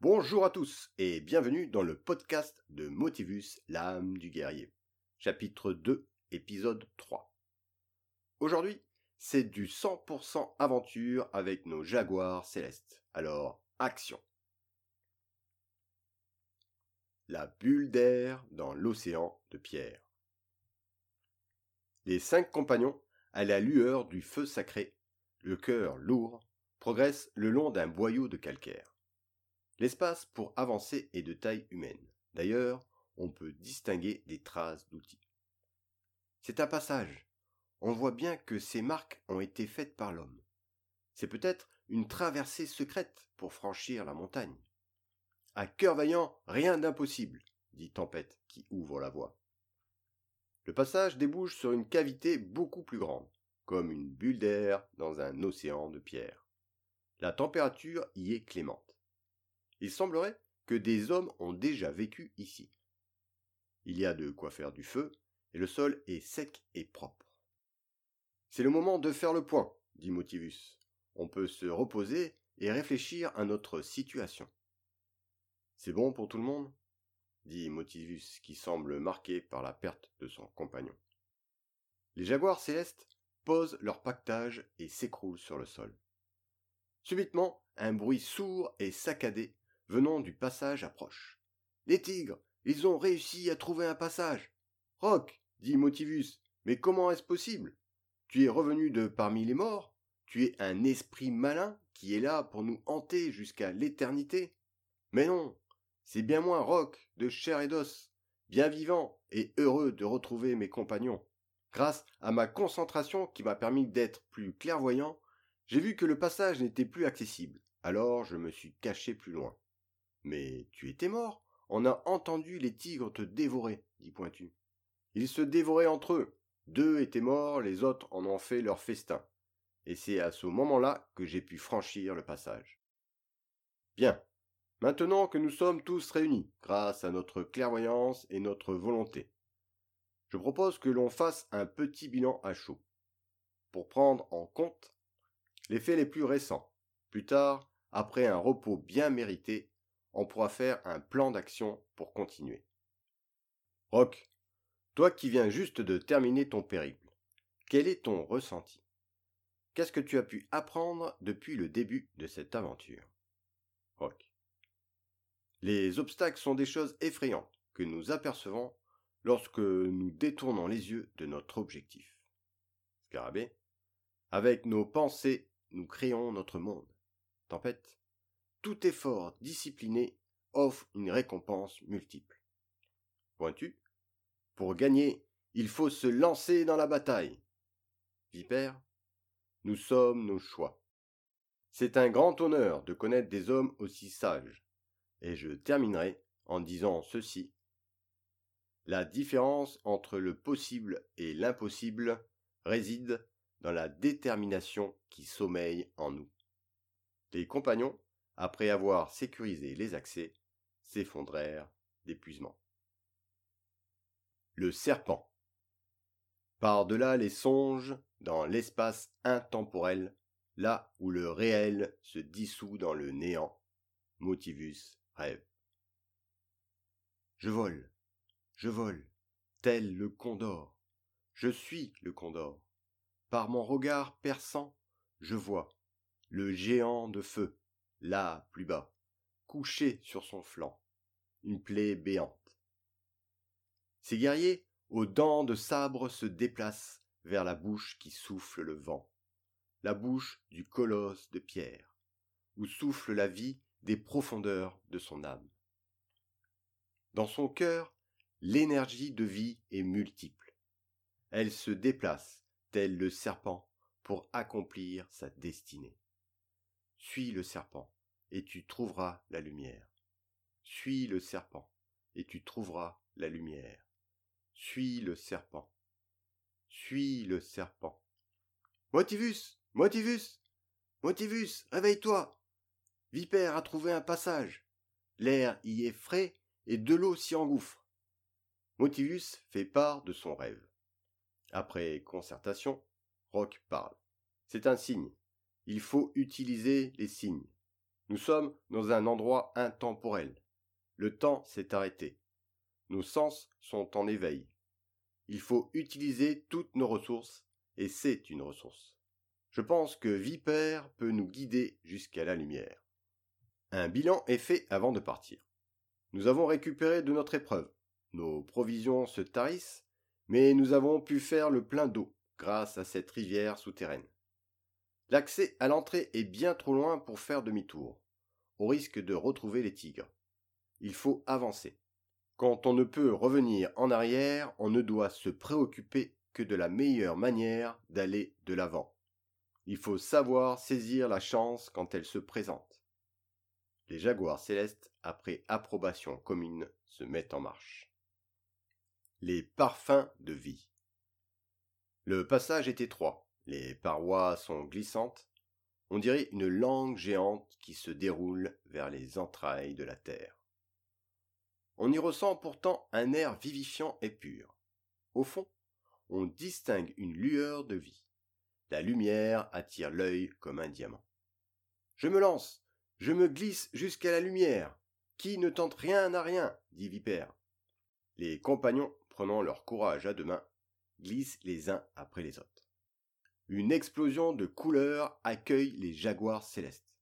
Bonjour à tous et bienvenue dans le podcast de Motivus, l'âme du guerrier. Chapitre 2, épisode 3. Aujourd'hui, c'est du 100% aventure avec nos jaguars célestes. Alors, action. La bulle d'air dans l'océan de pierre. Les cinq compagnons, à la lueur du feu sacré, le cœur lourd, progressent le long d'un boyau de calcaire. L'espace pour avancer est de taille humaine. D'ailleurs, on peut distinguer des traces d'outils. C'est un passage. On voit bien que ces marques ont été faites par l'homme. C'est peut-être une traversée secrète pour franchir la montagne. À cœur vaillant, rien d'impossible, dit Tempête qui ouvre la voie. Le passage débouche sur une cavité beaucoup plus grande, comme une bulle d'air dans un océan de pierre. La température y est clémente. Il semblerait que des hommes ont déjà vécu ici. Il y a de quoi faire du feu, et le sol est sec et propre. C'est le moment de faire le point, dit Motivus. On peut se reposer et réfléchir à notre situation. C'est bon pour tout le monde? dit Motivus qui semble marqué par la perte de son compagnon. Les jaguars célestes posent leur pactage et s'écroulent sur le sol. Subitement, un bruit sourd et saccadé venant du passage approche. Les tigres, ils ont réussi à trouver un passage. Rock, dit Motivus, mais comment est-ce possible? Tu es revenu de parmi les morts Tu es un esprit malin qui est là pour nous hanter jusqu'à l'éternité Mais non, c'est bien moi, Rock, de chair et d'os, bien vivant et heureux de retrouver mes compagnons. Grâce à ma concentration qui m'a permis d'être plus clairvoyant, j'ai vu que le passage n'était plus accessible, alors je me suis caché plus loin. Mais tu étais mort. On a entendu les tigres te dévorer, dit Pointu. Ils se dévoraient entre eux. Deux étaient morts, les autres en ont fait leur festin. Et c'est à ce moment-là que j'ai pu franchir le passage. Bien. Maintenant que nous sommes tous réunis, grâce à notre clairvoyance et notre volonté, je propose que l'on fasse un petit bilan à chaud, pour prendre en compte les faits les plus récents. Plus tard, après un repos bien mérité, on pourra faire un plan d'action pour continuer. Rock, toi qui viens juste de terminer ton périple, quel est ton ressenti? Qu'est-ce que tu as pu apprendre depuis le début de cette aventure? Rock. Les obstacles sont des choses effrayantes que nous apercevons lorsque nous détournons les yeux de notre objectif. Scarabée. Avec nos pensées, nous créons notre monde. Tempête tout effort discipliné offre une récompense multiple. Pointu. Pour gagner, il faut se lancer dans la bataille. Vipère. Nous sommes nos choix. C'est un grand honneur de connaître des hommes aussi sages. Et je terminerai en disant ceci. La différence entre le possible et l'impossible réside dans la détermination qui sommeille en nous. Les compagnons après avoir sécurisé les accès, s'effondrèrent d'épuisement. Le serpent. Par-delà les songes, dans l'espace intemporel, là où le réel se dissout dans le néant, Motivus rêve. Je vole, je vole, tel le condor. Je suis le condor. Par mon regard perçant, je vois le géant de feu, là plus bas, couché sur son flanc, une plaie béante. Ces guerriers, aux dents de sabre, se déplacent vers la bouche qui souffle le vent, la bouche du colosse de pierre, où souffle la vie des profondeurs de son âme. Dans son cœur, l'énergie de vie est multiple. Elle se déplace, tel le serpent, pour accomplir sa destinée. Suis le serpent, et tu trouveras la lumière. Suis le serpent, et tu trouveras la lumière. Suis le serpent. Suis le serpent. Motivus. Motivus. Motivus. Réveille-toi. Vipère a trouvé un passage. L'air y est frais et de l'eau s'y engouffre. Motivus fait part de son rêve. Après concertation, Rock parle. C'est un signe. Il faut utiliser les signes. Nous sommes dans un endroit intemporel. Le temps s'est arrêté. Nos sens sont en éveil. Il faut utiliser toutes nos ressources, et c'est une ressource. Je pense que Vipère peut nous guider jusqu'à la lumière. Un bilan est fait avant de partir. Nous avons récupéré de notre épreuve. Nos provisions se tarissent, mais nous avons pu faire le plein d'eau grâce à cette rivière souterraine. L'accès à l'entrée est bien trop loin pour faire demi-tour, au risque de retrouver les tigres. Il faut avancer. Quand on ne peut revenir en arrière, on ne doit se préoccuper que de la meilleure manière d'aller de l'avant. Il faut savoir saisir la chance quand elle se présente. Les jaguars célestes, après approbation commune, se mettent en marche. Les parfums de vie. Le passage est étroit, les parois sont glissantes, on dirait une langue géante qui se déroule vers les entrailles de la terre. On y ressent pourtant un air vivifiant et pur. Au fond, on distingue une lueur de vie. La lumière attire l'œil comme un diamant. Je me lance, je me glisse jusqu'à la lumière. Qui ne tente rien n'a rien, dit Vipère. Les compagnons prenant leur courage à deux mains, glissent les uns après les autres. Une explosion de couleurs accueille les jaguars célestes,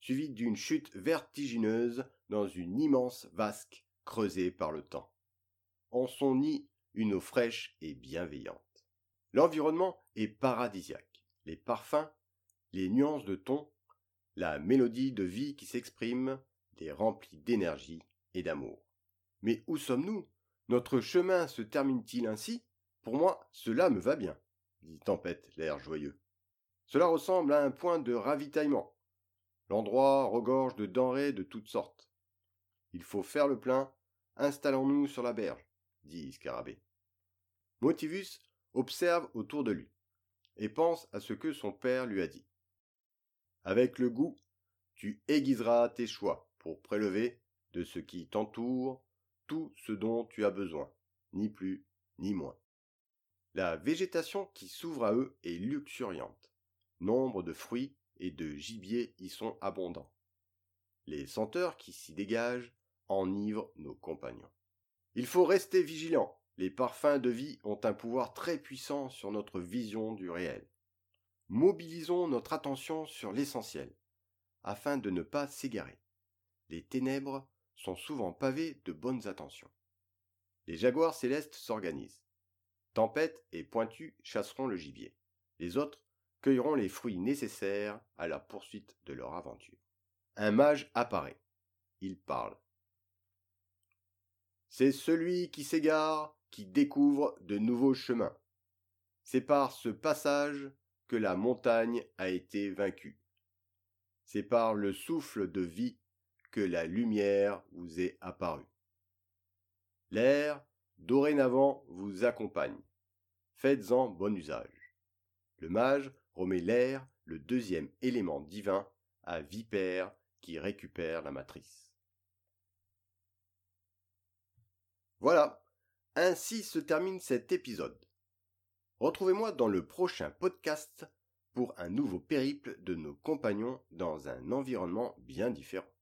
suivie d'une chute vertigineuse dans une immense vasque creusée par le temps. En son nid, une eau fraîche et bienveillante. L'environnement est paradisiaque. Les parfums, les nuances de ton, la mélodie de vie qui s'exprime, des remplis d'énergie et d'amour. Mais où sommes-nous? Notre chemin se termine-t-il ainsi? Pour moi, cela me va bien, dit Tempête, l'air joyeux. Cela ressemble à un point de ravitaillement. L'endroit regorge de denrées de toutes sortes. Il faut faire le plein, installons-nous sur la berge, dit Scarabée. Motivus observe autour de lui et pense à ce que son père lui a dit. Avec le goût, tu aiguiseras tes choix pour prélever de ce qui t'entoure tout ce dont tu as besoin, ni plus ni moins. La végétation qui s'ouvre à eux est luxuriante. Nombre de fruits et de gibier y sont abondants. Les senteurs qui s'y dégagent enivrent nos compagnons. Il faut rester vigilant. Les parfums de vie ont un pouvoir très puissant sur notre vision du réel. Mobilisons notre attention sur l'essentiel, afin de ne pas s'égarer. Les ténèbres sont souvent pavés de bonnes attentions. Les jaguars célestes s'organisent. Tempête et Pointu chasseront le gibier. Les autres cueilleront les fruits nécessaires à la poursuite de leur aventure. Un mage apparaît. Il parle. C'est celui qui s'égare qui découvre de nouveaux chemins. C'est par ce passage que la montagne a été vaincue. C'est par le souffle de vie que la lumière vous est apparue. L'air, dorénavant, vous accompagne. Faites-en bon usage. Le mage remet l'air, le deuxième élément divin, à Vipère qui récupère la matrice. Voilà, ainsi se termine cet épisode. Retrouvez-moi dans le prochain podcast pour un nouveau périple de nos compagnons dans un environnement bien différent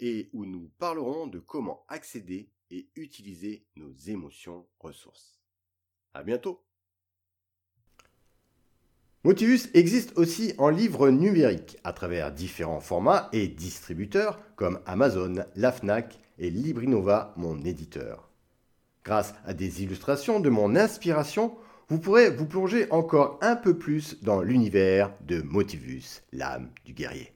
et où nous parlerons de comment accéder et utiliser nos émotions ressources. À bientôt! Motivus existe aussi en livre numérique à travers différents formats et distributeurs comme Amazon, la Fnac et Librinova, mon éditeur. Grâce à des illustrations de mon inspiration, vous pourrez vous plonger encore un peu plus dans l'univers de Motivus, l'âme du guerrier.